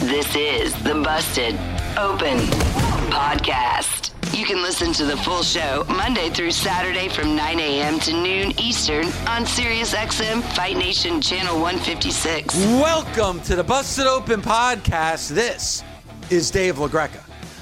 This is the Busted Open Podcast. You can listen to the full show Monday through Saturday from 9 a.m. to noon Eastern on SiriusXM Fight Nation Channel 156. Welcome to the Busted Open Podcast. This is Dave LaGreca.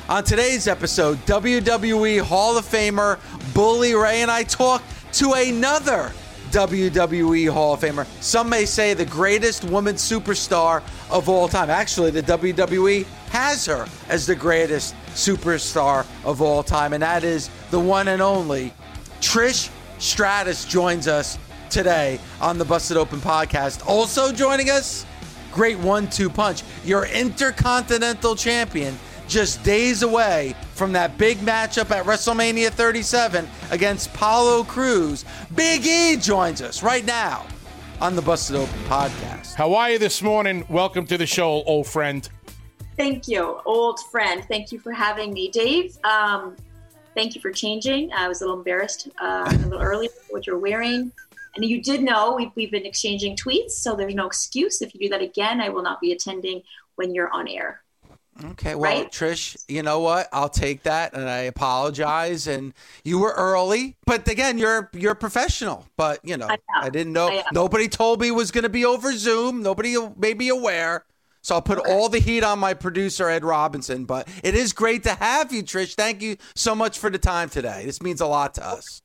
On today's episode, WWE Hall of Famer Bully Ray and I talk to another WWE Hall of Famer. Some may say the greatest woman superstar of all time. Actually, the WWE has her as the greatest superstar of all time, and that is the one and only Trish Stratus joins us today on the Busted Open podcast. Also joining us, great one-two punch, your intercontinental champion, just days away from that big matchup at WrestleMania 37 against Apollo Crews. Big E joins us right now on the Busted Open podcast. How are you this morning? Welcome to the show, old friend. Thank you, old friend. Thank you for having me, Dave. Um, thank you for changing. I was a little embarrassed uh, a little earlier what you're wearing. And you did know we've, we've been exchanging tweets, so there's no excuse. If you do that again, I will not be attending when you're on air. Okay, well, right? Trish, you know what? I'll take that, and I apologize. And you were early, but again, you're you're professional. But you know, I, I didn't know. I nobody told me it was going to be over Zoom. Nobody made me aware. So I'll put okay. all the heat on my producer Ed Robinson. But it is great to have you, Trish. Thank you so much for the time today. This means a lot to us.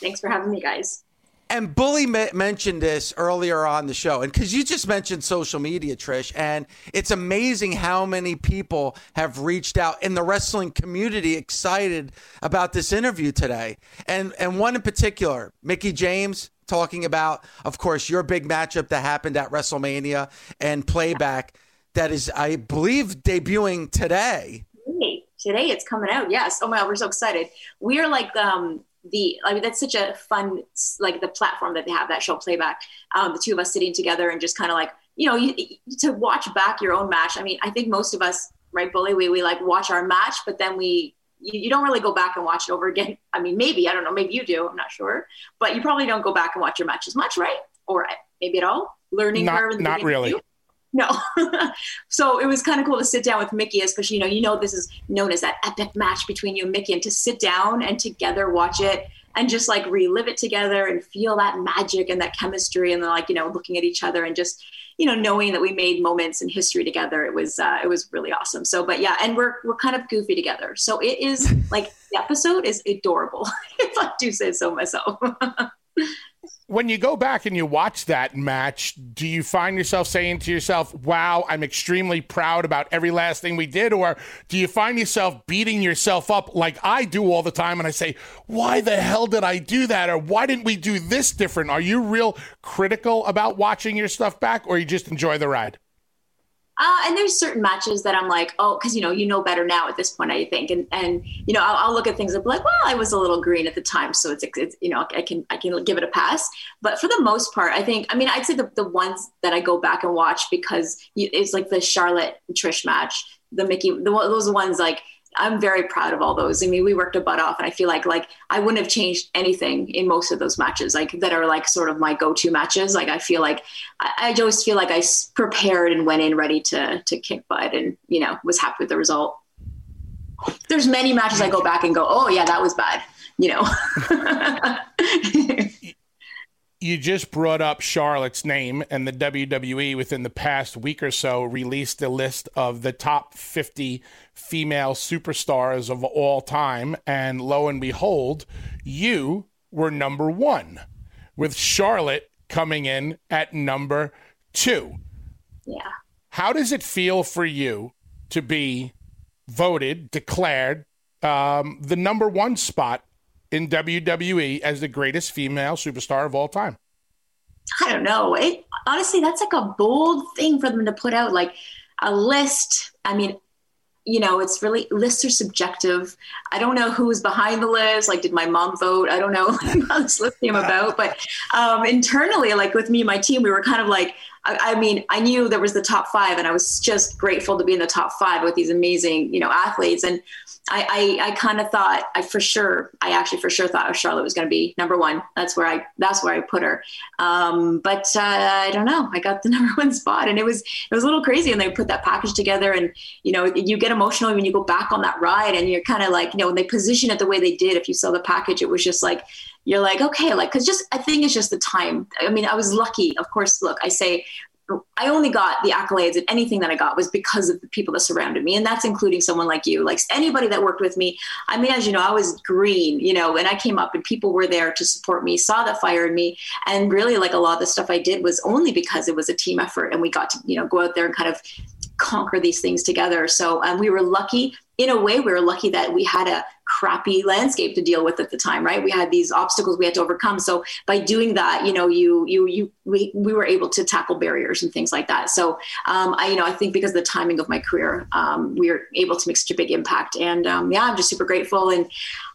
Thanks for having me, guys. And Bully mentioned this earlier on the show, and because you just mentioned social media, Trish, and it's amazing how many people have reached out in the wrestling community excited about this interview today. And and one in particular, Mickie James, talking about, of course, your big matchup that happened at WrestleMania and playback that is, I believe, debuting today. Today it's coming out. Yes. Oh my God, we're so excited. We are like um the I mean that's such a fun like the platform that they have that show playback. Um, the two of us sitting together and just kind of like you know you, to watch back your own match. I mean I think most of us right bully we we like watch our match, but then we you, you don't really go back and watch it over again. I mean maybe I don't know maybe you do I'm not sure, but you probably don't go back and watch your match as much, right? Or maybe at all. Learning not, curve. Not really. No. so it was kind of cool to sit down with Mickie, especially, you know, you know, this is known as that epic match between you and Mickie, and to sit down and together watch it and just like relive it together and feel that magic and that chemistry and then like, you know, looking at each other and just, you know, knowing that we made moments in history together. It was, uh, it was really awesome. So, but yeah, and we're, we're kind of goofy together. So it is like the episode is adorable if I do say so myself. When you go back and you watch that match, do you find yourself saying to yourself, wow, I'm extremely proud about every last thing we did? Or do you find yourself beating yourself up like I do all the time and I say, why the hell did I do that? Or why didn't we do this different? Are you real critical about watching your stuff back or you just enjoy the ride? Uh, and there's certain matches that I'm like, oh, because you know, you know better now at this point, I think, and and you know, I'll, I'll, look at things and be like, well, I was a little green at the time, so it's, it's you know, I can I can give it a pass. But for the most part, I think, I mean, I'd say the the ones that I go back and watch because it's like the Charlotte Trish match, the Mickie, the, those ones like I'm very proud of all those. I mean, we worked a butt off, and I feel like like I wouldn't have changed anything in most of those matches, like that are like sort of my go-to matches. Like I feel like I, I feel like I prepared and went in ready to to kick butt, and you know was happy with the result. There's many matches I go back and go, oh yeah, that was bad, you know. you just brought up Charlotte's name, and the WWE within the past week or so released a list of the top 50 female superstars of all time. And lo and behold, you were number one, with Charlotte coming in at number two. Yeah. How does it feel for you to be voted, declared um, the number one spot in WWE as the greatest female superstar of all time? I don't know. It honestly, that's like a bold thing for them to put out, like a list. I mean, you know, it's really lists are subjective. I don't know who's behind the list. Like, did my mom vote? I don't know how this list came about. But um, internally, like with me and my team, we were kind of like, I, I, mean, I knew there was the top five, and I was just grateful to be in the top five with these amazing, you know, athletes. And I, I, I kind of thought I for sure, I actually for sure thought Charlotte was going to be number one. That's where I, that's where I put her. Um, but uh, I don't know. I got the number one spot, and it was, it was a little crazy. And they put that package together, and you know, you get emotional when you go back on that ride, and you're kind of like, you know, when they position it the way they did. If you saw the package, it was just like you're like, okay, like, cause just, I think it's just the time. I mean, I was lucky. Of course, look, I say I only got the accolades and anything that I got was because of the people that surrounded me. And that's including someone like you, like anybody that worked with me. I mean, as you know, I was green, you know, and I came up and people were there to support me, saw the fire in me. And really, like a lot of the stuff I did was only because it was a team effort and we got to, you know, go out there and kind of conquer these things together. So um, we were lucky. In a way, we were lucky that we had a crappy landscape to deal with at the time, right? We had these obstacles we had to overcome. So by doing that, you know, you you you we, we were able to tackle barriers and things like that. So um, I you know I think because of the timing of my career, um, we were able to make such a big impact. And um, yeah, I'm just super grateful. And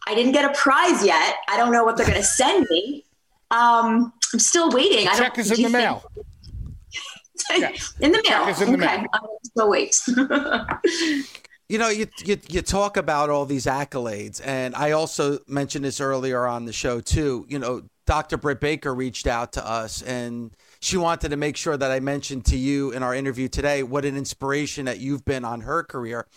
I didn't get a prize yet. I don't know what they're going to send me. Um, I'm still waiting. The check is in the mail. in the mail. In the okay, mail. I'll wait. You know, you, you you talk about all these accolades, and I also mentioned this earlier on the show too. You know, Dr. Britt Baker reached out to us, and she wanted to make sure that I mentioned to you in our interview today what an inspiration that you've been on her career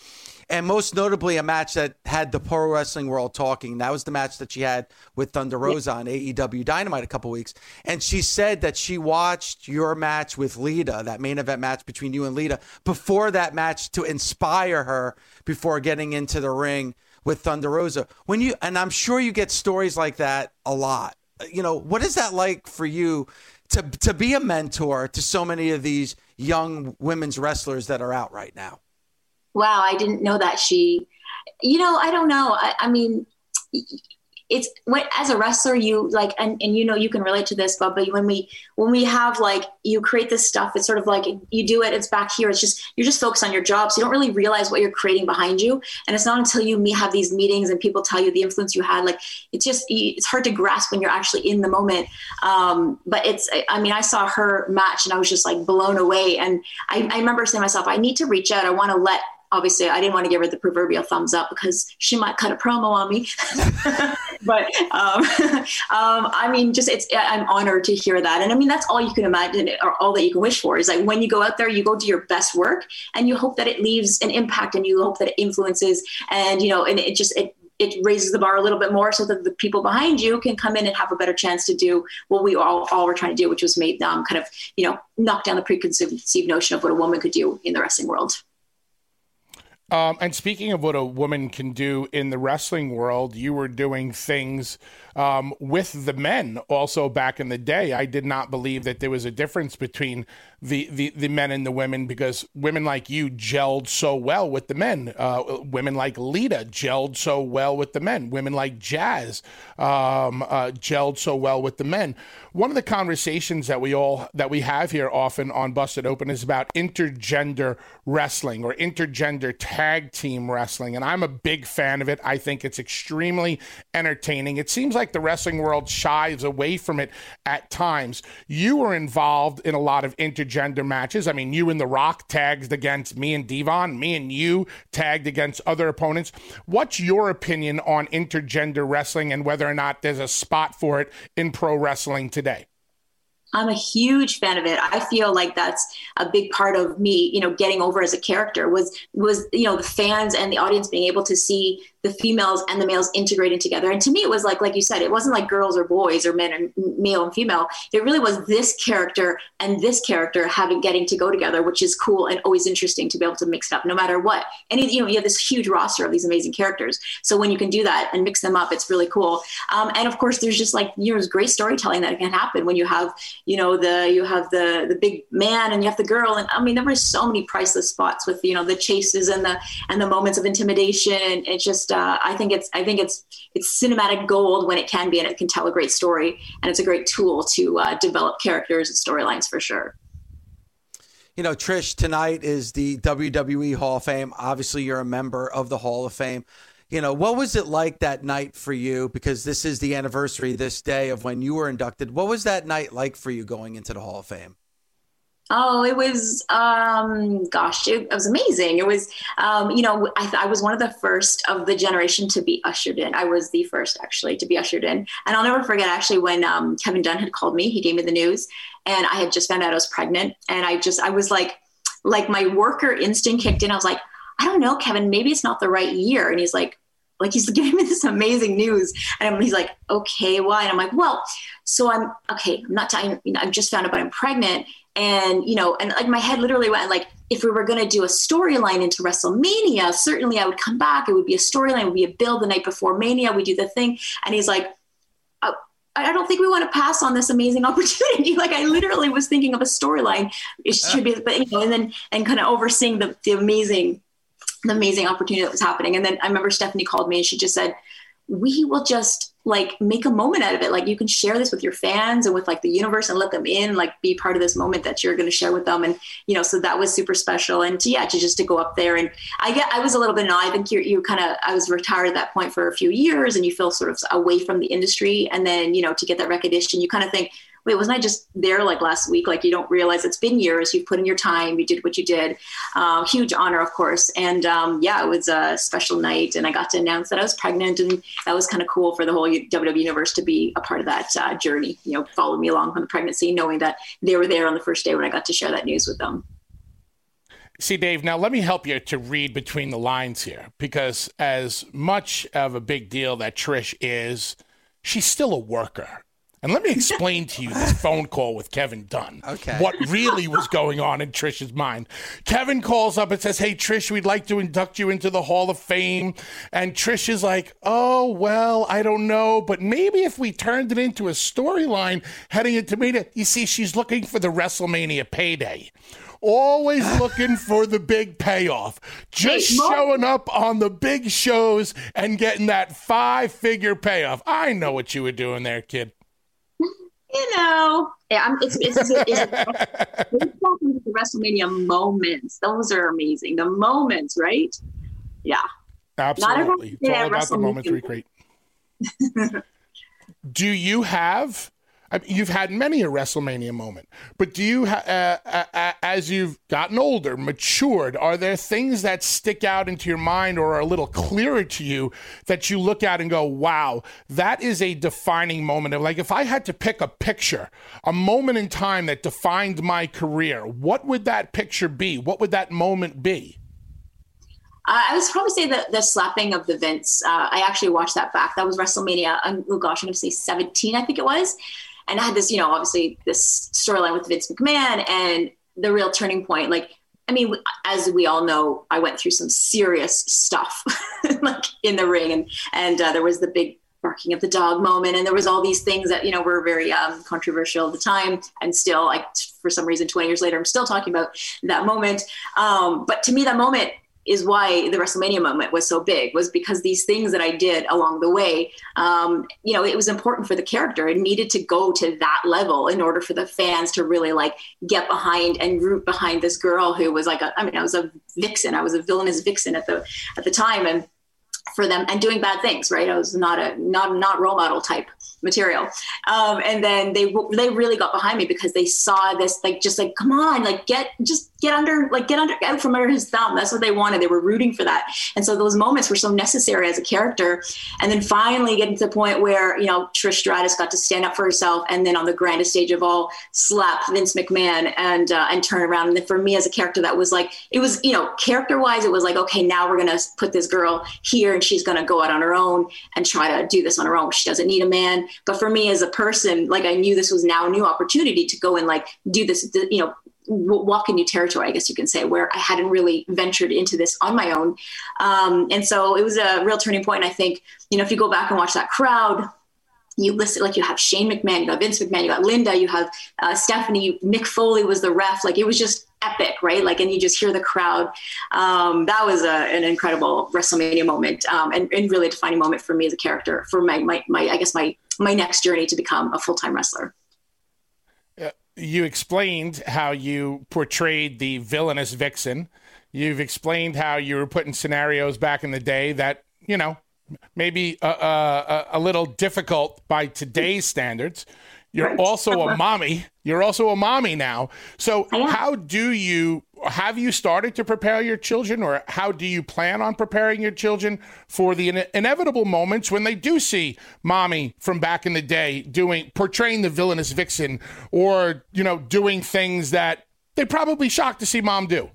and most notably a match that had the pro wrestling world talking. That was the match that she had with Thunder Rosa on AEW Dynamite a couple weeks, and she said that she watched your match with Lita, that main event match between you and Lita, before that match to inspire her before getting into the ring with Thunder Rosa. When you and I'm sure you get stories like that a lot. You know, what is that like for you to to be a mentor to so many of these young women's wrestlers that are out right now? Wow, I didn't know that she, you know, I don't know. I, I mean, it's when as a wrestler you like and, and you know you can relate to this but, but when we when we have like you create this stuff it's sort of like you do it it's back here it's just you're just focused on your job so you don't really realize what you're creating behind you and it's not until you have these meetings and people tell you the influence you had like it's just it's hard to grasp when you're actually in the moment um, but it's i mean i saw her match and i was just like blown away and I, I remember saying to myself i need to reach out i want to let obviously I didn't want to give her the proverbial thumbs up because she might cut a promo on me. but um, um, I mean, just it's I'm honored to hear that, and I mean that's all you can imagine or all that you can wish for is like when you go out there, you go do your best work, and you hope that it leaves an impact, and you hope that it influences, and you know, and it just it it raises the bar a little bit more so that the people behind you can come in and have a better chance to do what we all, all were trying to do, which was make them kind of, you know, knock down the preconceived notion of what a woman could do in the wrestling world. Um, and speaking of what a woman can do in the wrestling world, you were doing things um, with the men also back in the day. I did not believe that there was a difference between the, the, the men and the women because women like you gelled so well with the men. Uh, women like Lita gelled so well with the men. Women like Jazz um, uh, gelled so well with the men. One of the conversations that we all that we have here often on Busted Open is about intergender wrestling or intergender tag team wrestling, and I'm a big fan of it. I think it's extremely entertaining. It seems like the wrestling world shies away from it at times. You were involved in a lot of intergender matches. I mean, you and The Rock tagged against me and D-Von, me and you tagged against other opponents. What's your opinion on intergender wrestling and whether or not there's a spot for it in pro wrestling today? I'm a huge fan of it. I feel like that's a big part of me, you know, getting over as a character was was you know the fans and the audience being able to see the females and the males integrating together. And to me, it was like like you said, it wasn't like girls or boys or men and male and female. It really was this character and this character having getting to go together, which is cool and always interesting to be able to mix it up, no matter what. And you know, you have this huge roster of these amazing characters. So when you can do that and mix them up, it's really cool. Um, and of course, there's just like you know, great storytelling that can happen when you have you know the you have the the big man and you have the girl. And i mean there were so many priceless spots with you know the chases and the and the moments of intimidation. It's just uh, i think it's i think it's it's cinematic gold when it can be and it can tell a great story. And it's a great tool to uh, develop characters and storylines for sure. You know, Trish, tonight is the WWE Hall of Fame. Obviously, you're a member of the Hall of Fame you know, what was it like that night for you? Because this is the anniversary this day of when you were inducted. What was that night like for you going into the Hall of Fame? Oh, it was, um, gosh, it, it was amazing. It was, um, you know, I, I, was one of the first of the generation to be ushered in. I was the first actually to be ushered in. And I'll never forget actually when um, Kevin Dunn had called me, he gave me the news and I had just found out I was pregnant. And I just, I was like, like my worker instinct kicked in. I was like, I don't know, Kevin, maybe it's not the right year. And he's like, like he's giving me this amazing news. And he's like okay why? And i'm like well so i'm okay i'm not telling you know, i've just found out i'm pregnant. And you know and like my head literally went like if we were going to do a storyline into wrestlemania certainly i would come back. It would be a storyline. It would be a build the night before mania. We do the thing. And he's like oh, I don't think we want to pass on this amazing opportunity. like I literally was thinking of a storyline. It should be, but you know, and then and kind of overseeing the the amazing the amazing opportunity that was happening. And then I remember Stephanie called me and she just said, we will just like make a moment out of it. Like you can share this with your fans and with like the universe and let them in, like be part of this moment that you're going to share with them. And, you know, so that was super special. And yeah, to just to go up there and I get, I was a little bit, annoyed. I think you you kind of, I was retired at that point for a few years and you feel sort of away from the industry. And then, you know, to get that recognition, you kind of think, wait, wasn't I just there like last week? Like you don't realize it's been years. You've put in your time. You did what you did. Uh, huge honor, of course. And um, yeah, it was a special night, and I got to announce that I was pregnant, and that was kind of cool for the whole WWE universe to be a part of that uh, journey. You know, follow me along on the pregnancy, knowing that they were there on the first day when I got to share that news with them. See, Dave, now let me help you to read between the lines here because, as much of a big deal that Trish is, she's still a worker. And let me explain to you this phone call with Kevin Dunn. Okay. What really was going on in Trish's mind. Kevin calls up and says, Hey, Trish, we'd like to induct you into the Hall of Fame. And Trish is like, Oh, well, I don't know. But maybe if we turned it into a storyline heading into Mania, you see, she's looking for the WrestleMania payday always looking for the big payoff. Just showing up on the big shows and getting that five figure payoff. I know what you were doing there, kid you know, yeah, I'm, it's, it's, it's, it's, it's the WrestleMania moments. Those are amazing. The moments, right? Yeah. Absolutely. It's all about the moments we create. Do you have I mean, you've had many a WrestleMania moment, but do you, ha- uh, uh, as you've gotten older, matured, are there things that stick out into your mind or are a little clearer to you that you look at and go, wow, that is a defining moment? Of like, if I had to pick a picture, a moment in time that defined my career, what would that picture be? What would that moment be? Uh, I would probably say that the slapping of the Vince. Uh, I actually watched that back. That was WrestleMania. Um, oh gosh, I'm going to say 17, I think it was and I had this, you know, obviously this storyline with Vince McMahon and the real turning point. Like, I mean, as we all know, I went through some serious stuff, like in the ring, and and uh, there was the big barking of the dog moment, and there was all these things that you know were very um, controversial at the time, and still, like for some reason, 20 years later, I'm still talking about that moment. Um, but to me, that moment is why the WrestleMania moment was so big was because these things that I did along the way, um, you know, it was important for the character. It needed to go to that level in order for the fans to really like get behind and root behind this girl who was like, a, I mean, I was a vixen. I was a villainous vixen at the at the time, and for them and doing bad things. Right, I was not a not not role model type material. Um, and then they they really got behind me because they saw this like just like come on, like get just get under, like get under, out from under his thumb. That's what they wanted. They were rooting for that. And so those moments were so necessary as a character. And then finally getting to the point where, you know, Trish Stratus got to stand up for herself and then on the grandest stage of all, slap Vince McMahon and, uh, and turn around. And then for me as a character, that was like, it was, you know, character wise, it was like, okay, now we're to put this girl here and she's to go out on her own and try to do this on her own. She doesn't need a man. But for me as a person, like I knew this was now a new opportunity to go and like do this, you know, walk in new territory, I guess you can say, where I hadn't really ventured into this on my own. Um, and so it was a real turning point. I think, you know, if you go back and watch that crowd, you listen, like you have Shane McMahon, you have Vince McMahon, you got Linda, you have uh, Stephanie, Mick Foley was the ref. Like it was just epic, right? Like, and you just hear the crowd. Um, that was a, an incredible WrestleMania moment um, and, and really a defining moment for me as a character for my, my, my, I guess my, my next journey to become a full-time wrestler you explained how you portrayed the villainous vixen. You've explained how you were putting scenarios back in the day that, you know, maybe a, a, a little difficult by today's standards. You're also a mommy. You're also a mommy now. So, how do you have you started to prepare your children, or how do you plan on preparing your children for the in- inevitable moments when they do see mommy from back in the day doing portraying the villainous vixen, or you know, doing things that they probably shocked to see mom do?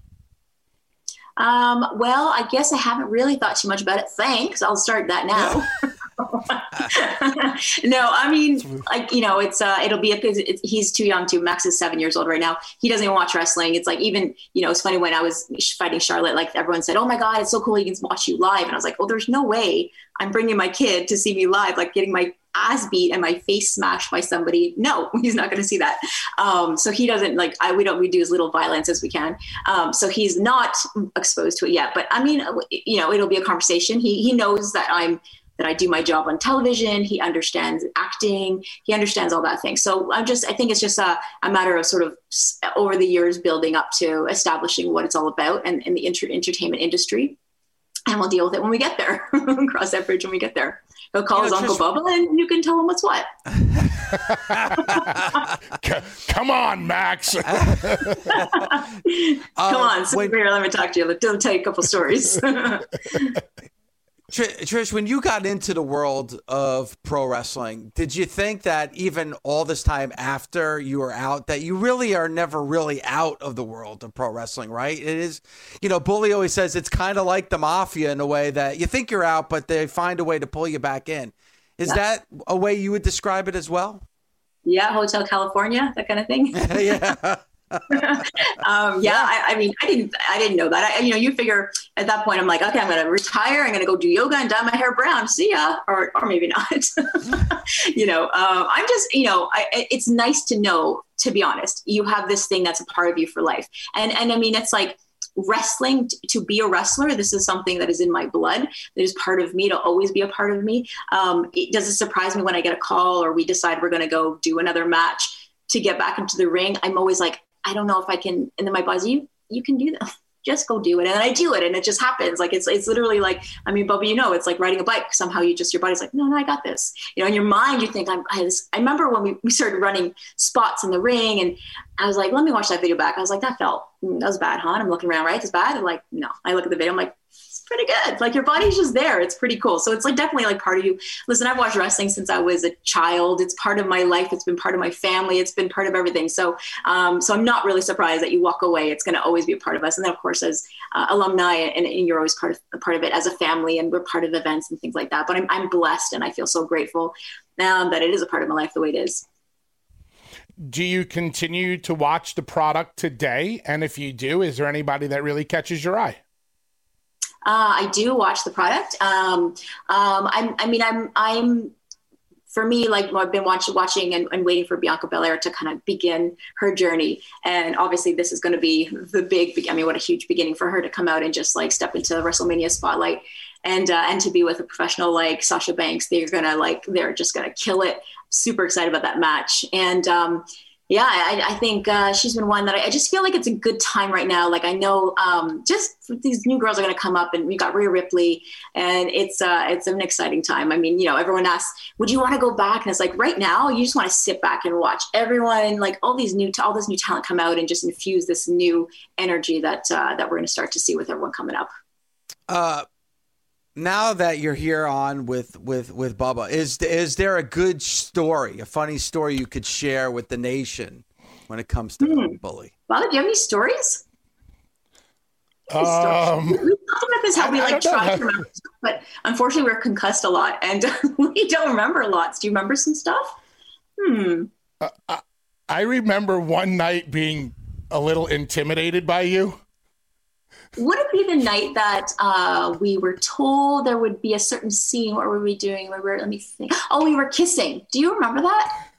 Um, well, I guess I haven't really thought too much about it. Thanks. I'll start that now. no, I mean, like you know, it's uh, it'll be because he's too young to. Max is seven years old right now. He doesn't even watch wrestling. It's like even you know, it's funny when I was fighting Charlotte. Like everyone said, "Oh my god, it's so cool! He can watch you live." And I was like, "Well, there's no way I'm bringing my kid to see me live. Like getting my ass beat and my face smashed by somebody. No, he's not going to see that. Um, so he doesn't like. I we don't we do as little violence as we can. Um, so he's not exposed to it yet. But I mean, you know, it'll be a conversation. He he knows that I'm that I do my job on television. He understands acting. He understands all that thing. So I'm just, I think it's just a, a matter of sort of over the years building up to establishing what it's all about and in the inter- entertainment industry. And we'll deal with it when we get there. Cross that bridge when we get there. He'll call you his Uncle Bubba and you can tell him what's what. Come on, Max. Come uh, on, sit when, here. Let me talk to you. Let me tell you a couple stories. Trish, when you got into the world of pro wrestling, did you think that even all this time after you were out, that you really are never really out of the world of pro wrestling, right? It is, you know, Bully always says it's kind of like the mafia in a way that you think you're out, but they find a way to pull you back in. Is yeah. that a way you would describe it as well? Yeah, Hotel California, that kind of thing. yeah. Um, yeah, I, I, mean, I didn't, I didn't know that. I, you know, you figure at that point, I'm like, okay, I'm going to retire. I'm going to go do yoga and dye my hair brown. See ya, or or maybe not. you know, um, I'm just, you know, I, it's nice to know. To be honest, you have this thing that's a part of you for life, and and I mean, it's like wrestling to be a wrestler this is something that is in my blood that is part of me to always be a part of me um, it doesn't surprise me when i get a call or we decide we're going to go do another match to get back into the ring i'm always like I don't know if I can. And then my boss, you you can do that. Just go do it, and I do it, and it just happens. Like it's it's literally like I mean, Bubba, you know, it's like riding a bike. Somehow you just your body's like, no, no, I got this. You know, in your mind, you think I'm. I, I remember when we, we started running spots in the ring, and I was like, let me watch that video back. I was like, that felt that was bad, huh? And I'm looking around, right? It's bad. I'm like, no. I look at the video, I'm like, pretty good. Like your body's just there. It's pretty cool. So it's like definitely like part of you. Listen, I've watched wrestling since I was a child. It's part of my life. It's been part of my family. It's been part of everything. So, um, so I'm not really surprised that you walk away. It's going to always be a part of us. And then of course, as uh, alumni, and, and, you're always part of part of it as a family, and we're part of events and things like that. But I'm, I'm blessed, and I feel so grateful um, that it is a part of my life the way it is. Do you continue to watch the product today? And if you do, is there anybody that really catches your eye? Uh, I do watch the product. Um, um, I mean, I'm, I'm, for me, like I've been watch, watching and, and, waiting for Bianca Belair to kind of begin her journey. And obviously, this is going to be the big, I mean, what a huge beginning for her to come out and just like step into the WrestleMania spotlight and, uh, and to be with a professional like Sasha Banks. They're to like, they're just to kill it. Super excited about that match. And, um, yeah, I, I think uh, she's been one that I, I, just feel like it's a good time right now. Like I know um, just these new girls are going to come up, and we got Rhea Ripley, and it's uh, it's an exciting time. I mean, you know, everyone asks, "Would you want to go back?" And it's like right now, you just want to sit back and watch everyone, like all these new, all this new talent come out and just infuse this new energy that uh, that we're going to start to see with everyone coming up. Now that you're here on with with with Bubba, is is there a good story, a funny story you could share with the nation when it comes to mm. bully? Bubba, do you have any stories? Um, we talked about this how we like try to remember, stuff, but unfortunately we're concussed a lot and we don't remember lots. Do you remember some stuff? Hmm. Uh, I remember one night being a little intimidated by you would it be the night that uh, we were told there would be a certain scene? What were we doing? We were, let me think. Oh, we were kissing. Do you remember that?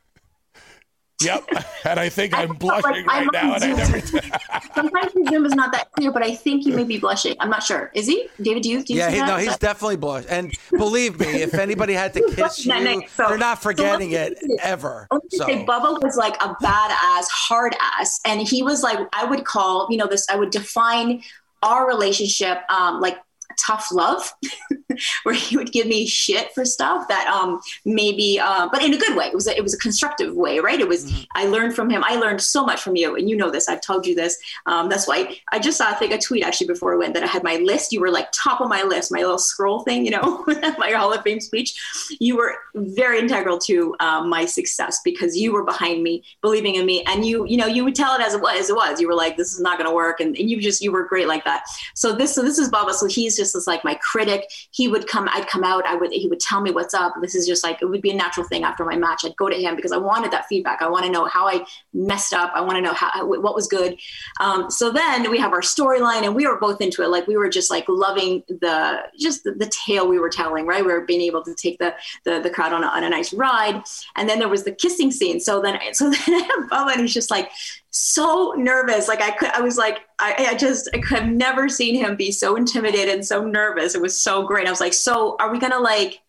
Yep, and I think I'm blushing like, right now. And I never... Sometimes the Zoom is not that clear, but I think he may be blushing. I'm not sure. Is he, David? Do you? Do you yeah, he, no, he's definitely blushing. And believe me, if anybody had to kiss you, so, they're not forgetting so it ever. So. Say, Bubba was like a badass, hard ass, and he was like I would call, you know, this. I would define our relationship um, like tough love where he would give me shit for stuff that um maybe uh, but in a good way. It was a, it was a constructive way right? It was mm-hmm. i learned from him. I learned so much from you and you know this. I've told you this. Um, that's why i just saw i think a tweet actually before i went that i had my list. You were like top of my list my little scroll thing you know my hall of fame speech. You were very integral to um, my success because you were behind me believing in me and you you know you would tell it as it was as it was. You were like this is not going to work and, and you just you were great like that. So this so this is Bubba. So he's just this is like my critic. He would come i'd come out i would he would tell me what's up. This is just like it would be a natural thing after my match. I'd go to him because i wanted that feedback. I want to know how i messed up. I want to know how what was good. Um, so then we have our storyline and we were both into it. Like we were just like loving the just the, the tale we were telling right? We were being able to take the the, the crowd on a, on a nice ride. And then there was the kissing scene. So then so then Bubba and he's just like so nervous. Like I could, I was like, I, I just, I could have never seen him be so intimidated and so nervous. It was so great. I was like, so are we going to like,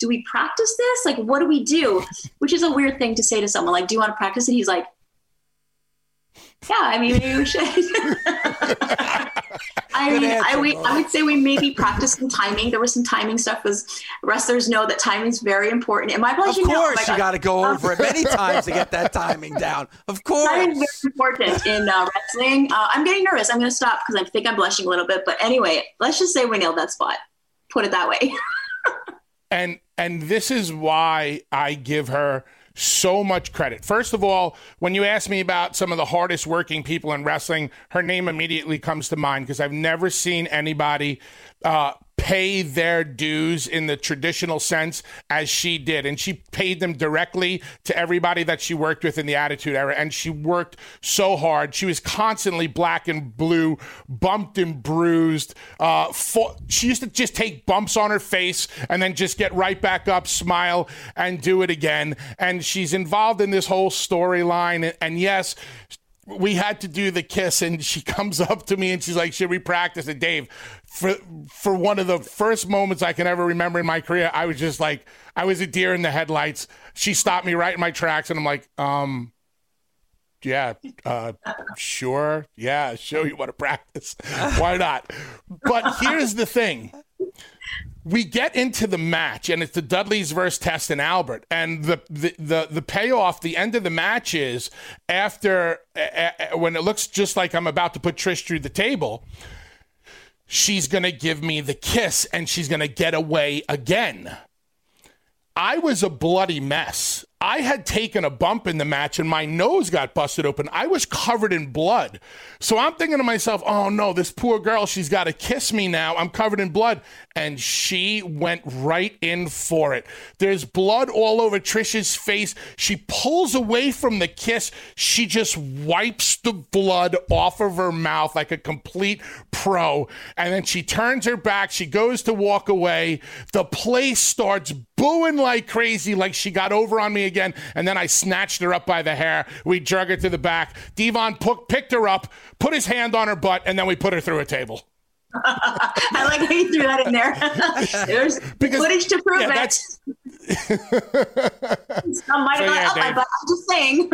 do we practice this? Like, what do we do? Which is a weird thing to say to someone. Like, do you want to practice? And he's like, yeah, I mean, we should. I mean, I, we, I would say we maybe practice some timing. There was some timing stuff because wrestlers know that timing is very important. Am I blushing? Of course, oh you got to go over it many times to get that timing down. Of course. Timing is very important in uh, wrestling. Uh, I'm getting nervous. I'm going to stop because I think I'm blushing a little bit. But anyway, let's just say we nailed that spot. Put it that way. and and this is why I give her – so much credit. First of all, when you ask me about some of the hardest working people in wrestling, her name immediately comes to mind because I've never seen anybody uh, pay their dues in the traditional sense as she did. And she paid them directly to everybody that she worked with in the Attitude Era. And she worked so hard. She was constantly black and blue, bumped and bruised. Uh, she used to just take bumps on her face and then just get right back up, smile, and do it again. And she's involved in this whole storyline. And yes, we had to do the kiss and she comes up to me and she's like should we practice it dave? For for one of the first moments i can ever remember in my career i was just like i was a deer in the headlights. She stopped me right in my tracks and i'm like um yeah uh sure. Yeah sure you want to practice. Why not? But here's the thing. We get into the match and it's the Dudleys versus Test and Albert and the the the, the payoff the end of the match is after uh, when it looks just like I'm about to put Trish through the table she's to give me the kiss and she's to get away again. I was a bloody mess I had taken a bump in the match and my nose got busted open. I was covered in blood. So I'm thinking to myself, oh no, this poor girl, she's got to kiss me now. I'm covered in blood. And she went right in for it. There's blood all over Trisha's face. She pulls away from the kiss. She just wipes the blood off of her mouth like a complete pro. And then she turns her back. She goes to walk away. The place starts booing like crazy, like she got over on me again. And then I snatched her up by the hair. We drug her to the back. D-Von picked her up, put his hand on her butt, and then we put her through a table. I like how you threw that in there. There's because, footage to prove yeah, it. Some might have so, yeah, oh, I'm just saying.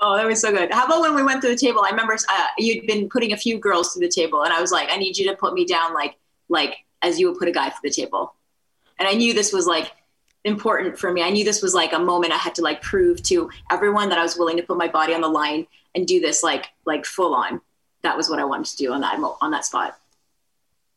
Oh, that was so good. How about when we went to the table? I remember uh, you'd been putting a few girls to the table, and I was like, I need you to put me down like like as you would put a guy to the table. And I knew this was like important for me. I knew this was like a moment I had to like prove to everyone that I was willing to put my body on the line and do this like like full on. That was what I wanted to do on that on that spot.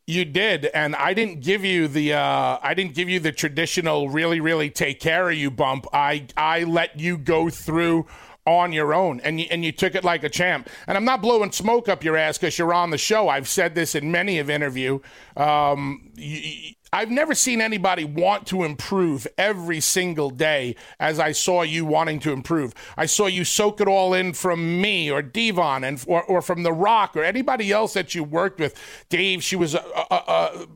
You did, and I didn't give you the uh, I didn't give you the traditional really really take care of you bump. I I let you go through on your own and you, and you took it like a champ. And I'm not blowing smoke up your ass because you're on the show. I've said this in many of interview. Um, you, I've never seen anybody want to improve every single day as I saw you wanting to improve. I saw you soak it all in from me or D-Von and or, or from The Rock or anybody else that you worked with. Dave, she was a, a, a,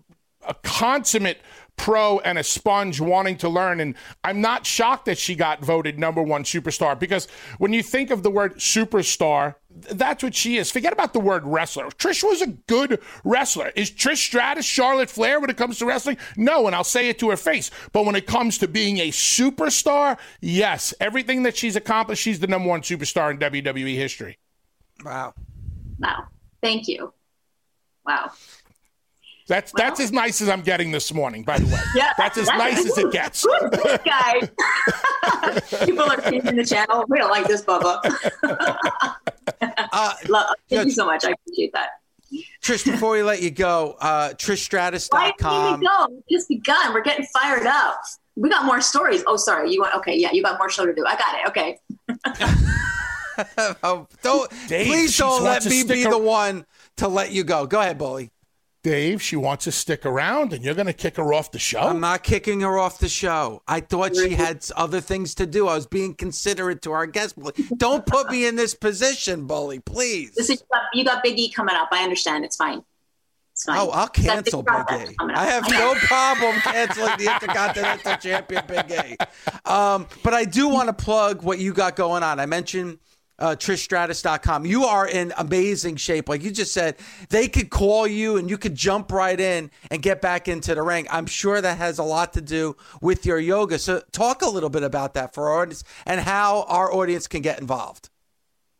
a consummate pro and a sponge wanting to learn. And I'm not shocked that she got voted number one superstar because when you think of the word superstar, that's what she is. Forget about the word wrestler. Trish was a good wrestler. Is Trish Stratus Charlotte Flair when it comes to wrestling? No, and I'll say it to her face. But when it comes to being a superstar, yes, everything that she's accomplished, she's the number one superstar in WWE history. Wow. Wow. Thank you. Wow. That's well, that's as nice as I'm getting this morning, by the way. Yeah, that's as that's nice as it gets. This guy. People are changing the channel. We don't like this, Bubba. uh, Love, thank you so much. I appreciate that. Trish, before we let you go, uh, TrishStratus.com. we go? Just begun. We're getting fired up. We got more stories. Oh, sorry. You want? Okay, yeah, you got more show to do. I got it. Okay. oh, don't Dave, please don't let me be the one to let you go. Go ahead, Bully. Dave, she wants to stick around and you're going to kick her off the show? I'm not kicking her off the show. I thought she had other things to do. I was being considerate to our guest. Don't put me in this position, Bully, please. Listen, you got Big E coming up. I understand. It's fine. It's fine. Oh, I'll cancel Big E. I have no problem canceling the Intercontinental Champion Big E. Um, but I do want to plug what you got going on. I mentioned – uh, TrishStratus.com. You are in amazing shape. Like you just said, they could call you and you could jump right in and get back into the ring. I'm sure that has a lot to do with your yoga. So, talk a little bit about that for our audience and how our audience can get involved.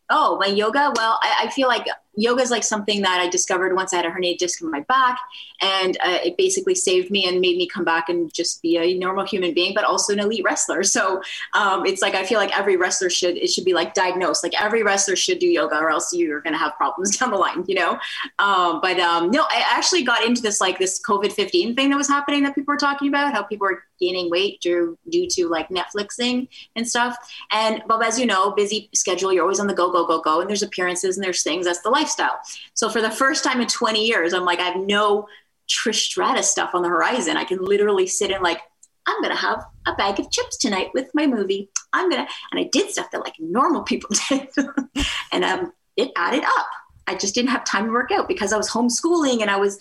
Oh, my yoga? Well, I, I feel like yoga is like something that I discovered once I had a herniated disc in my back, and uh, it basically saved me and made me come back and just be a normal human being, but also an elite wrestler. So um, it's like I feel like every wrestler should it should be like diagnosed. Like every wrestler should do yoga, or else you're going to have problems down the line, you know. Um, but um, no, I actually got into this like this COVID fifteen thing that was happening that people were talking about, how people were gaining weight due due to like Netflixing and stuff. And Bob, as you know, busy schedule, you're always on the go, go, go, go, and there's appearances and there's things. That's the life lifestyle. So for the first time in 20 years, I'm like, I have no Trish Stratus stuff on the horizon. I can literally sit and like, I'm gonna have a bag of chips tonight with my movie. I'm gonna, and I did stuff that like normal people did, and um, it added up. I just didn't have time to work out because I was homeschooling and I was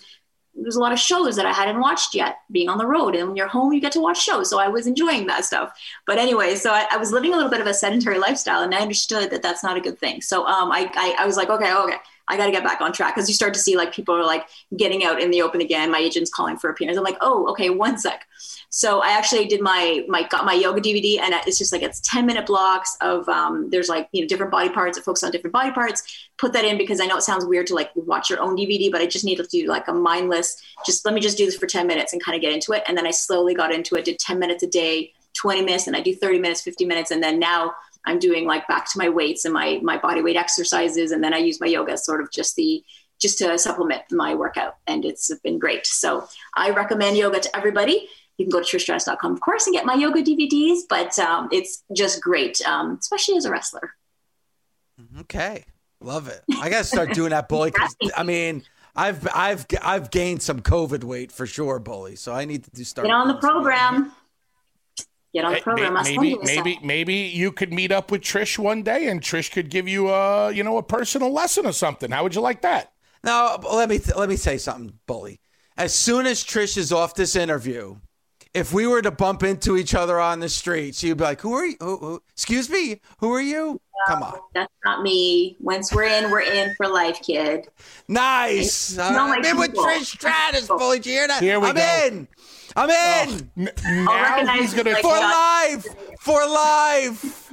there's a lot of shows that I hadn't watched yet being on the road. And when you're home, you get to watch shows. So I was enjoying that stuff. But anyway, so I, I was living a little bit of a sedentary lifestyle and I understood that that's not a good thing. So um, I, I, I was like, okay, okay, I got to get back on track because you start to see like people are like getting out in the open again. My agent's calling for appearance. I'm like, oh, okay, one sec. So I actually did my my got my yoga DVD, and it's just like it's 10 minute blocks of um, there's like you know different body parts It focuses on different body parts. Put that in because I know it sounds weird to like watch your own DVD, but I just need to do like a mindless. Just let me just do this for 10 minutes and kind of get into it. And then I slowly got into it. Did 10 minutes a day, 20 minutes, and I do 30 minutes, 50 minutes, and then now I'm doing like back to my weights and my my body weight exercises, and then I use my yoga sort of just the just to supplement my workout, and it's been great. So I recommend yoga to everybody. You can go to trishstratus.com, of course, and get my yoga DVDs, but um, it's just great, um, especially as a wrestler. Okay, love it. I got to start doing that, bully. I mean, I've I've I've gained some COVID weight for sure, bully. So I need to do start. Get on the program get on the program. Maybe, maybe, maybe you could meet up with Trish one day, and Trish could give you a, you know, a personal lesson or something. How would you like that? Now, let me let me say something, bully. As soon as Trish is off this interview, if we were to bump into each other on the street, she'd be like, "Who are you? Who, who, excuse me, who are you?" Come on, that's not me. Once we're in, we're in for life, kid. Nice. Uh, I'm in with Trish Stratus, bully. Did you hear that? Here we I'm go. in. I'm in. Oh, n- now he's gonna for life. For life.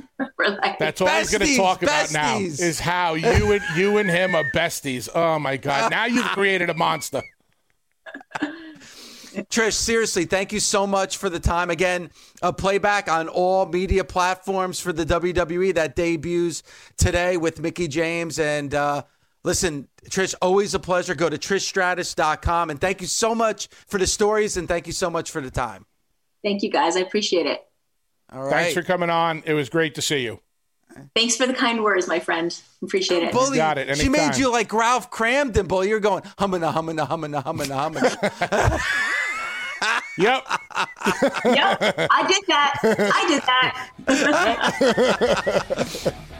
That's all he's going to talk about now is how you and you and him are besties. Oh my god! Now you've created a monster. Trish, seriously, thank you so much for the time. Again, a playback on all media platforms for the WWE that debuts today with Mickie James. And uh, listen, Trish, always a pleasure. Go to trishstratus.com. And thank you so much for the stories and thank you so much for the time. Thank you guys. I appreciate it. All right. Thanks for coming on. It was great to see you. Thanks for the kind words, my friend. Appreciate it. Bully, got it. she made you like Ralph Kramden, Bully. You're going hummina, hummina, hummina, hummina, hummina. Yep. yep, I did that. I did that.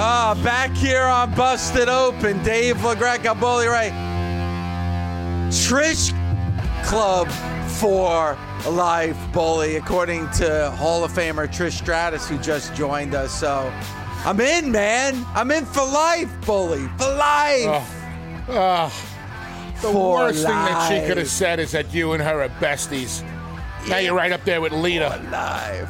Ah, back here on Busted Open, Dave LaGreca, Bully Ray. Trish Club for life, Bully, according to Hall of Famer Trish Stratus, who just joined us. So I'm in, man. I'm in for life, Bully. For life. Uh, the For worst thing that she could have said is that you and her are besties. Now you're right up there with Lita. live.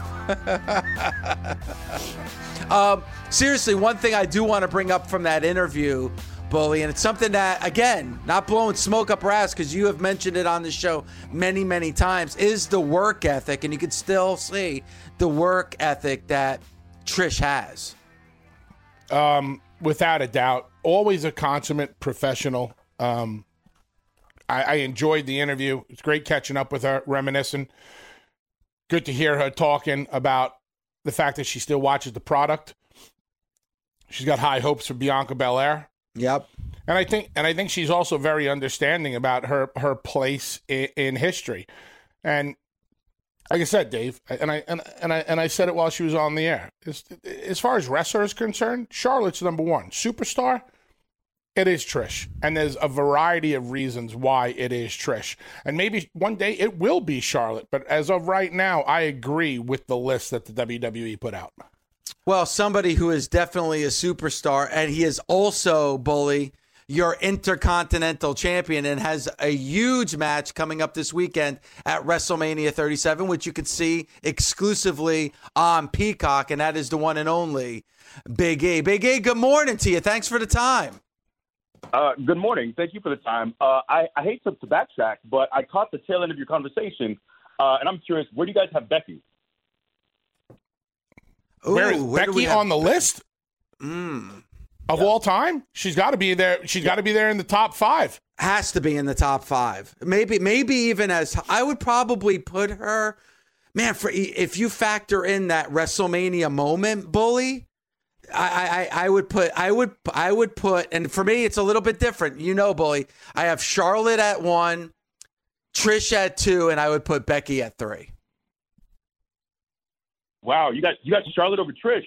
um, seriously, one thing I do want to bring up from that interview, Bully, and it's something that, again, not blowing smoke up her ass because you have mentioned it on the show many, many times, is the work ethic. And you can still see the work ethic that Trish has. without a doubt, always a consummate professional. Um, I, I enjoyed the interview. It's great catching up with her, reminiscing. Good to hear her talking about the fact that she still watches the product. She's got high hopes for Bianca Belair, Yep. and I think, and I think she's also very understanding about her her place in, in history. And like I said, Dave, and I and, and I and I said it while she was on the air. As, as far as wrestler is concerned, Charlotte's number one superstar. It is Trish, and there's a variety of reasons why it is Trish, and maybe one day it will be Charlotte. But as of right now, I agree with the list that the WWE put out. Well, somebody who is definitely a superstar, and he is also, Bully, your intercontinental champion, and has a huge match coming up this weekend at WrestleMania 37, which you can see exclusively on Peacock, and that is the one and only Big E. Big E, good morning to you. Thanks for the time. Uh, good morning. Thank you for the time. Uh, I, I hate to, to backtrack, but I caught the tail end of your conversation, uh, and I'm curious, where do you guys have Becky? Ooh, Where is where Becky have- on the list Mm, of all time? She's got to be there. She's got to be there in the top five. has to be in the top five. Maybe, maybe even as I would probably put her. Man, for if you factor in that WrestleMania moment, bully, I, I, I would put, I would, I would put, and for me, it's a little bit different. You know, bully, I have Charlotte at one, Trish at two, and I would put Becky at three. Wow, you got you got Charlotte over Trish.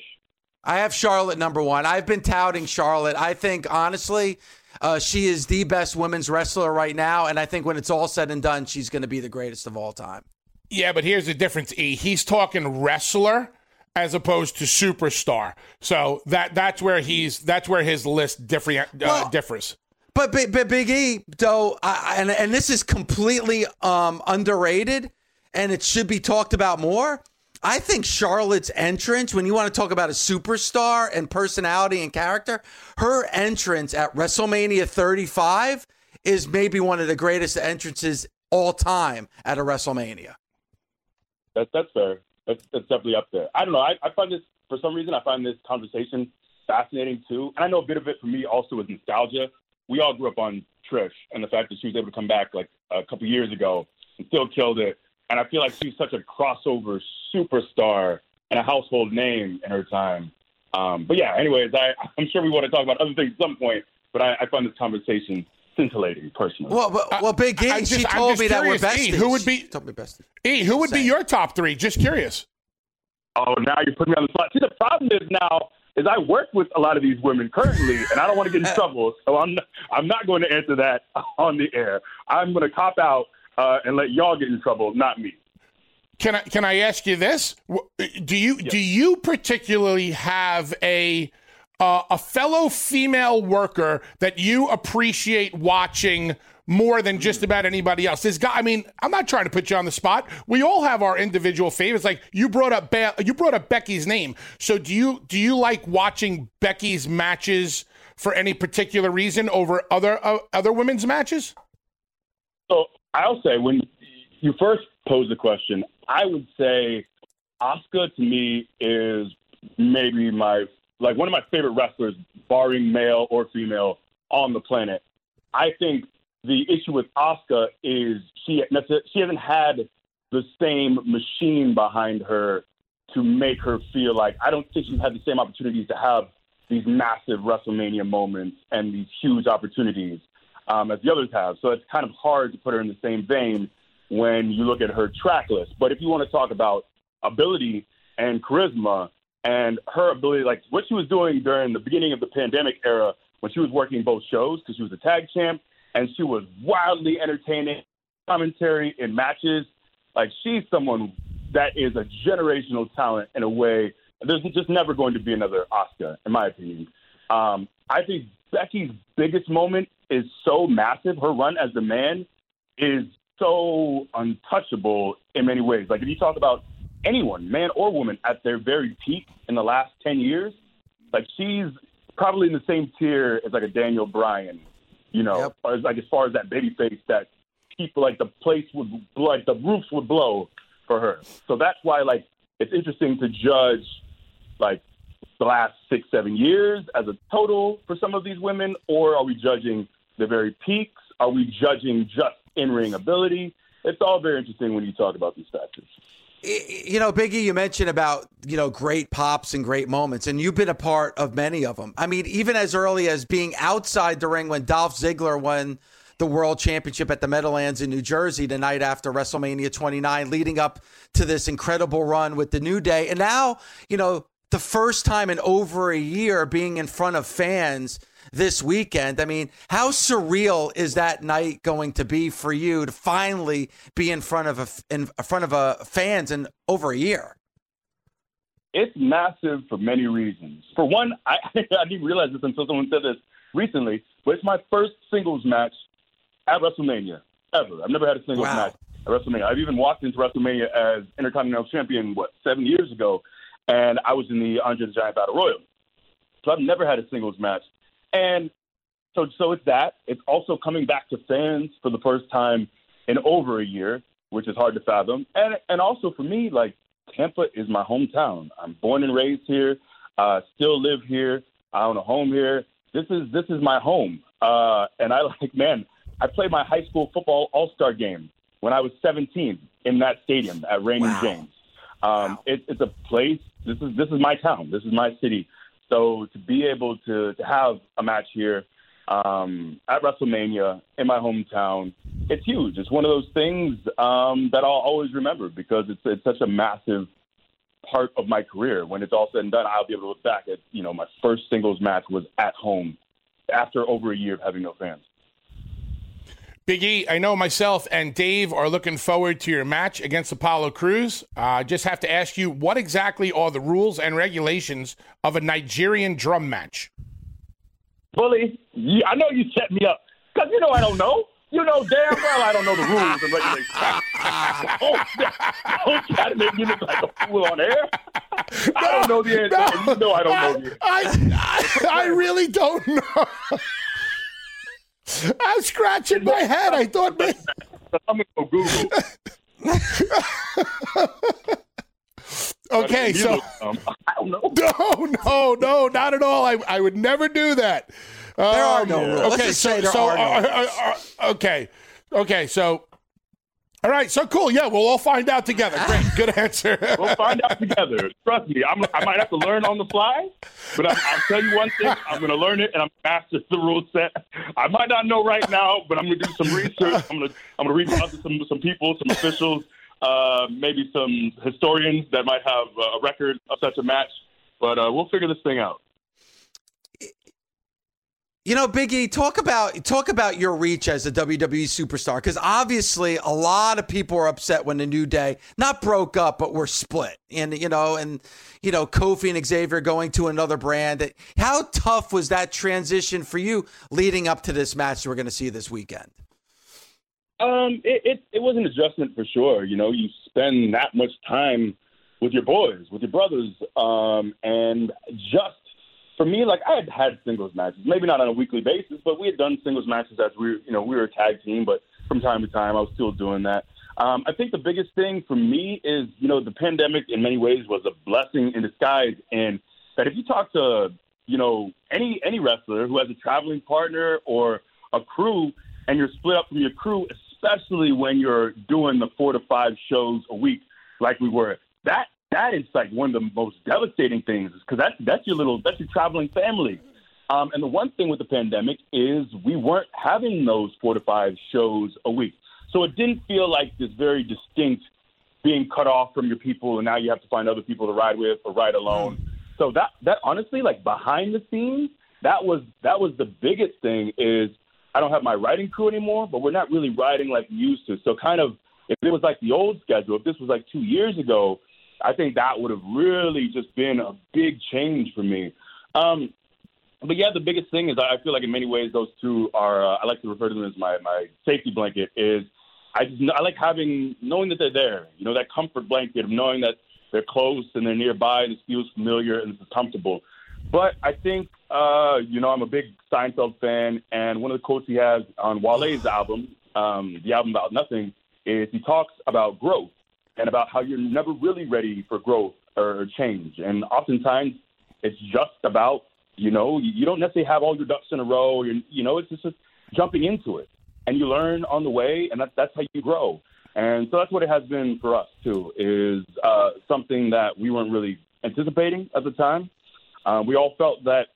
I have Charlotte number one. I've been touting Charlotte. I think honestly, uh, she is the best women's wrestler right now, and I think when it's all said and done, she's going to be the greatest of all time. Yeah, but here's the difference. E. He's talking wrestler as opposed to superstar. So that that's where he's that's where his list differ, uh, Well- differs. But, but, but Big E, though, I, and and this is completely um, underrated, and it should be talked about more. I think Charlotte's entrance, when you want to talk about a superstar and personality and character, her entrance at WrestleMania 35 is maybe one of the greatest entrances all time at a WrestleMania. That's that's fair. That's definitely up there. I don't know. I, I find this for some reason. I find this conversation fascinating too, and I know a bit of it for me also is nostalgia. We all grew up on Trish, and the fact that she was able to come back like a couple years ago and still killed it. And I feel like she's such a crossover superstar and a household name in her time. Um, but yeah, anyways, I, I'm sure we want to talk about other things at some point. But I, I find this conversation scintillating personally. Well, well, well Big E, I- I'm she just- told just me that we're curious, E, besties. who would She be- told me besties. E, who would be your top three? Just curious. Oh, now you're putting me on the spot. See, the problem is now is I work with a lot of these women currently, and I don't want to get in trouble, so I'm not, I'm not going to answer that on the air. I'm going to cop out uh, and let y'all get in trouble, not me. Can I can I ask you this? Do you do you particularly have a uh, a fellow female worker that you appreciate watching more than just about anybody else? This guy, I mean, I'm not trying to put you on the spot. We all have our individual favorites. Like you brought up ba- you brought up Becky's name. So do you do you like watching Becky's matches for any particular reason over other uh, other women's matches? So I'll say when you first posed the question, I would say Asuka to me is maybe my like one of my favorite wrestlers, barring male or female on the planet. I think the issue with Asuka is she she hasn't had the same machine behind her to make her feel like I don't think she's had the same opportunities to have these massive WrestleMania moments and these huge opportunities um, as the others have. So it's kind of hard to put her in the same vein when you look at her track list. But if you want to talk about ability and charisma and her ability, like what she was doing during the beginning of the pandemic era when she was working both shows because she was a tag champ and she was wildly entertaining commentary in matches. Like she's someone that is a generational talent in a way. There's just never going to be another Asuka, in my opinion. Um, I think Becky's biggest moment is so massive. Her run as the man is so untouchable in many ways. Like if you talk about anyone, man or woman, at their very peak in the last ten years, like she's probably in the same tier as like a Daniel Bryan, you know, Yep. or as, like as far as that baby face that people like the place would like the roofs would blow for her. So that's why like it's interesting to judge like the last six, seven years as a total for some of these women, or are we judging the very peaks? Are we judging just in ring ability? It's all very interesting when you talk about these factors. You know, Biggie, you mentioned about you know great pops and great moments, and you've been a part of many of them. I mean, even as early as being outside the ring when Dolph Ziggler won the World Championship at the Meadowlands in New Jersey the night after WrestleMania 29, leading up to this incredible run with the New Day, and now you know the first time in over a year being in front of fans this weekend. I mean, how surreal is that night going to be for you to finally be in front of a in front of a fans in over a year? It's massive for many reasons. For one, I, I didn't realize this until someone said this recently, but it's my first singles match at WrestleMania ever. I've never had a singles Wow. match at WrestleMania. I've even walked into WrestleMania as Intercontinental Champion, what, seven years ago, and I was in the Andre the Giant Battle Royal. So I've never had a singles match. And so so it's that. It's also coming back to fans for the first time in over a year, which is hard to fathom. And and also for me, like Tampa is my hometown. I'm born and raised here. Uh, still live here. I own a home here. This is this is my home. Uh, and I like, man, I played my high school football all star game when I was 17 in that stadium at Raymond Wow. James. Um, it, it's a place. This is this is my town. This is my city. So to be able to, to have a match here um, at WrestleMania in my hometown, it's huge. It's one of those things um, that I'll always remember because it's it's such a massive part of my career. When it's all said and done, I'll be able to look back at you know my first singles match was at home after over a year of having no fans. Big E, I know myself and Dave are looking forward to your match against Apollo Crews. I uh, just have to ask you, what exactly are the rules and regulations of a Nigerian drum match? Bully, you, I know you set me up because you know I don't know. You know damn well I don't know the rules and regulations. don't, don't try to make me look like a fool on air. I don't know the answer. No, you know I don't know the answer. I, I, I really don't know. I'm scratching my head. I thought, man, I'm gonna go Google. okay, so um, I don't know. no, no, no, not at all. I, I would never do that. There are Um, no rules. Let's Okay, just so, say there so are no uh, uh, uh, okay, okay, so all right, so cool. Yeah, we'll all find out together. Great, good answer. We'll find out together. Trust me, I'm, I might have to learn on the fly, but I, I'll tell you one thing: I'm going to learn it, and I'm master the rule set. I might not know right now, but I'm going to do some research. I'm going to I'm going to reach out to some some people, some officials, uh, maybe some historians that might have a record of such a match. But uh, we'll figure this thing out. You know, Biggie, talk about talk about your reach as a WWE superstar because obviously a lot of people are upset when the New Day not broke up but were split, and you know, and you know, Kofi and Xavier going to another brand. How tough was that transition for you leading up to this match we're going to see this weekend? Um, it, it it was an adjustment for sure. You know, you spend that much time with your boys, with your brothers, um, and just for me, like I had had singles matches, maybe not on a weekly basis, but we had done singles matches as we, you know, we were a tag team. But from time to time, I was still doing that. Um, I think the biggest thing for me is, you know, the pandemic in many ways was a blessing in disguise, and that if you talk to, you know, any any wrestler who has a traveling partner or a crew, and you're split up from your crew, especially when you're doing the four to five shows a week like we were, that that is like one of the most devastating things because that's that's your little that's your traveling family. Um, and the one thing with the pandemic is we weren't having those four to five shows a week, so it didn't feel like this very distinct being cut off from your people, and now you have to find other people to ride with or ride alone. So that that honestly, like behind the scenes, that was that was the biggest thing is I don't have my riding crew anymore, but we're not really riding like we used to. So kind of if it was like the old schedule, if this was like two years ago, I think that would have really just been a big change for me. Um, but yeah, the biggest thing is I feel like in many ways those two are. Uh, I like to refer to them as my my safety blanket. Is I just I like having knowing that they're there. You know that comfort blanket of knowing that they're close and they're nearby and it feels familiar and it's comfortable. But I think uh, you know I'm a big Seinfeld fan, and one of the quotes he has on Wale's album, um, the album about nothing, is he talks about growth and about how you're never really ready for growth or change, and oftentimes it's just about you know you you don't necessarily have all your ducks in a row. You're, you know it's just jumping into it, and you learn on the way, and that's that's how you grow. And so that's what it has been for us too. Is uh, something that we weren't really anticipating at the time. Uh, we all felt that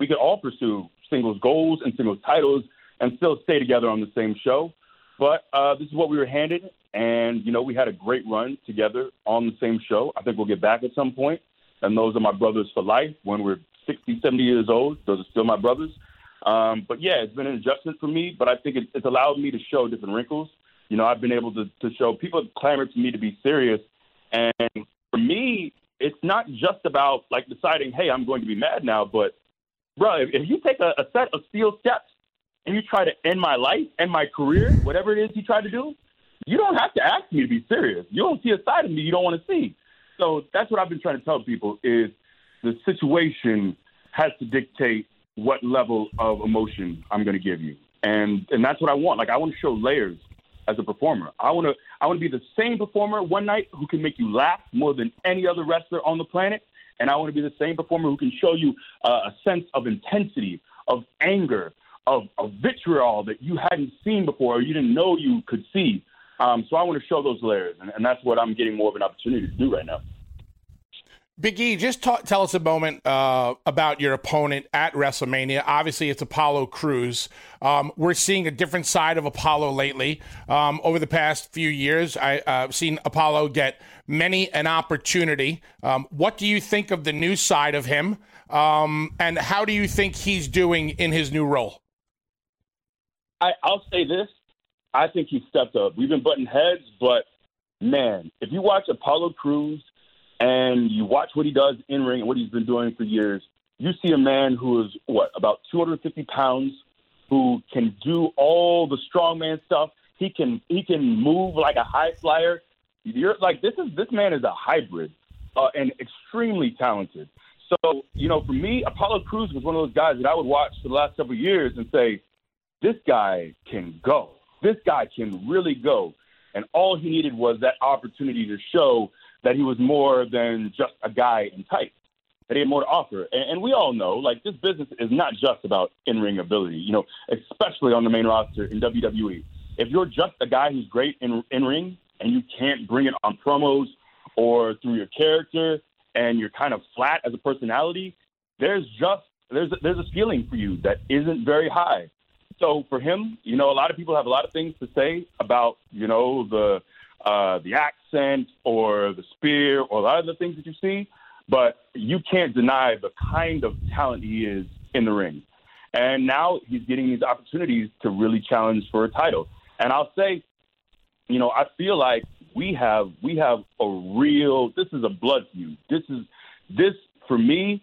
we could all pursue singles goals and singles titles and still stay together on the same show. But uh, this is what we were handed, and you know we had a great run together on the same show. I think we'll get back at some point, and those are my brothers for life. When we're 60, 70 years old, those are still my brothers. Um, but yeah, it's been an adjustment for me, but I think it, it's allowed me to show different wrinkles. You know, I've been able to, to show people have clamored for me to be serious, and for me, it's not just about like deciding, hey, I'm going to be mad now, but bro, if, if you take a, a set of steel steps and you try to end my life, end my career, whatever it is you try to do, you don't have to ask me to be serious. You don't see a side of me you don't want to see. So that's what I've been trying to tell people is the situation has to dictate what level of emotion I'm going to give you, and and that's what I want. Like I want to show layers as a performer. I want to I want to be the same performer one night who can make you laugh more than any other wrestler on the planet, and I want to be the same performer who can show you uh, a sense of intensity, of anger, of, of vitriol that you hadn't seen before or you didn't know you could see. Um, so I want to show those layers, and, and that's what I'm getting more of an opportunity to do right now. Big E, just talk, tell us a moment uh, about your opponent at WrestleMania. Obviously, it's Apollo Crews. Um, we're seeing a different side of Apollo lately. Um, over the past few years, I've uh, seen Apollo get many an opportunity. Um, what do you think of the new side of him? Um, and how do you think he's doing in his new role? I, I'll say this. I think he stepped up. We've been butting heads, but man, if you watch Apollo Crews and you watch what he does in ring and what he's been doing for years, you see a man who is what about 250 pounds, who can do all the strongman stuff. He can he can move like a high flyer. You're like this is this man is a hybrid uh, and extremely talented. So you know, for me, Apollo Crews was one of those guys that I would watch for the last several years and say, this guy can go. This guy can really go. And all he needed was that opportunity to show that he was more than just a guy in tights, that he had more to offer. And, and we all know, like, this business is not just about in ring ability, you know, especially on the main roster in WWE. If you're just a guy who's great in, in ring and you can't bring it on promos or through your character and you're kind of flat as a personality, there's just there's there's a ceiling for you that isn't very high. So for him, you know, a lot of people have a lot of things to say about, you know, the uh, the accent or the spear or a lot of the things that you see, but you can't deny the kind of talent he is in the ring. And now he's getting these opportunities to really challenge for a title. And I'll say, you know, I feel like we have we have a real. This is a blood feud. This is this for me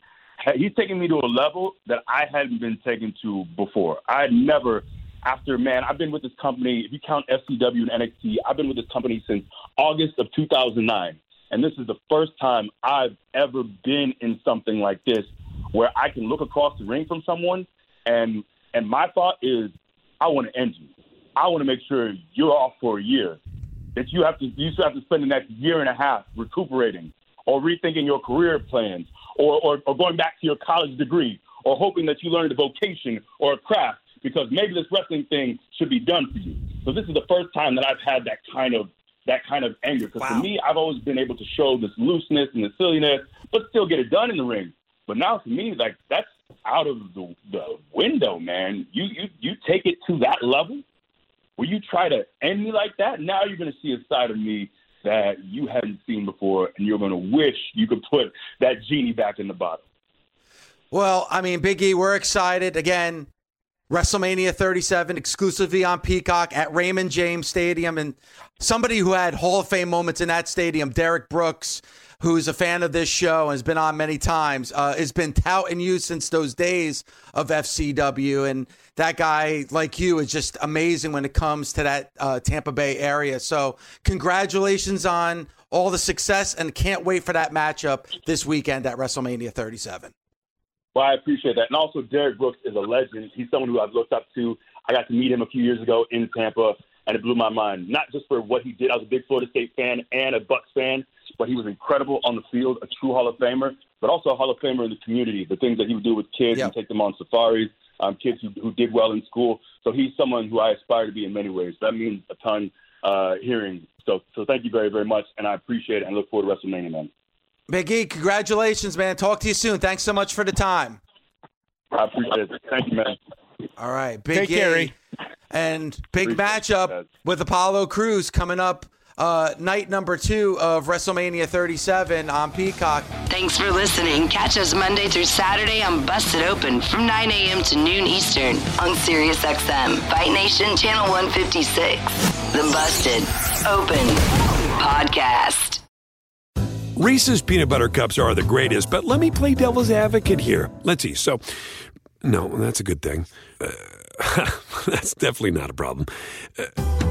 he's taking me to a level that I hadn't been taken to before. I had never, after man, I've been with this company. If you count FCW and NXT, I've been with this company since August of 2009, and this is the first time I've ever been in something like this, where I can look across the ring from someone, and and my thought is, I want to end you. I want to make sure you're off for a year. That you have to you still have to spend the next year and a half recuperating or rethinking your career plans or, or, or going back to your college degree or hoping that you learned a vocation or a craft because maybe this wrestling thing should be done for you. So this is the first time that I've had that kind of that kind of anger. Because wow. for me, I've always been able to show this looseness and the silliness, but still get it done in the ring. But now for me, like that's out of the, the window, man. You you you take it to that level where you try to end me like that. Now you're going to see a side of me that you hadn't seen before, and you're going to wish you could put that genie back in the bottle. Well, I mean, Biggie, we're excited again. WrestleMania 37 exclusively on Peacock at Raymond James Stadium, and somebody who had Hall of Fame moments in that stadium, Derrick Brooks who's a fan of this show and has been on many times, uh, has been touting you since those days of FCW. And that guy, like you, is just amazing when it comes to that uh, Tampa Bay area. So, congratulations on all the success and can't wait for that matchup this weekend at WrestleMania 37. Well, I appreciate that. And also, Derrick Brooks is a legend. He's someone who I've looked up to. I got to meet him a few years ago in Tampa, and it blew my mind. Not just for what he did. I was a big Florida State fan and a Bucs fan, but he was incredible on the field, a true Hall of Famer, but also a Hall of Famer in the community. The things that he would do with kids yep. and take them on safaris, um, kids who, who did well in school. So he's someone who I aspire to be in many ways. That means a ton uh, hearing. So, so thank you very, very much, and I appreciate it and look forward to WrestleMania, man. Big E, congratulations, man. Talk to you soon. Thanks so much for the time. I appreciate it. Thank you, man. All right, Big Take E. Care, and big appreciate matchup with Apollo Crews coming up uh, night number two of WrestleMania 37 on Peacock. Thanks for listening. Catch us Monday through Saturday on Busted Open from 9 a.m. to noon Eastern on SiriusXM, Fight Nation Channel 156. The Busted Open Podcast. Reese's peanut butter cups are the greatest, but let me play devil's advocate here. Let's see. So, no, that's a good thing. Uh, that's definitely not a problem. Uh,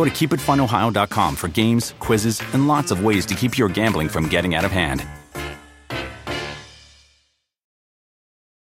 Go to keepitfunohio.com for games, quizzes, and lots of ways to keep your gambling from getting out of hand.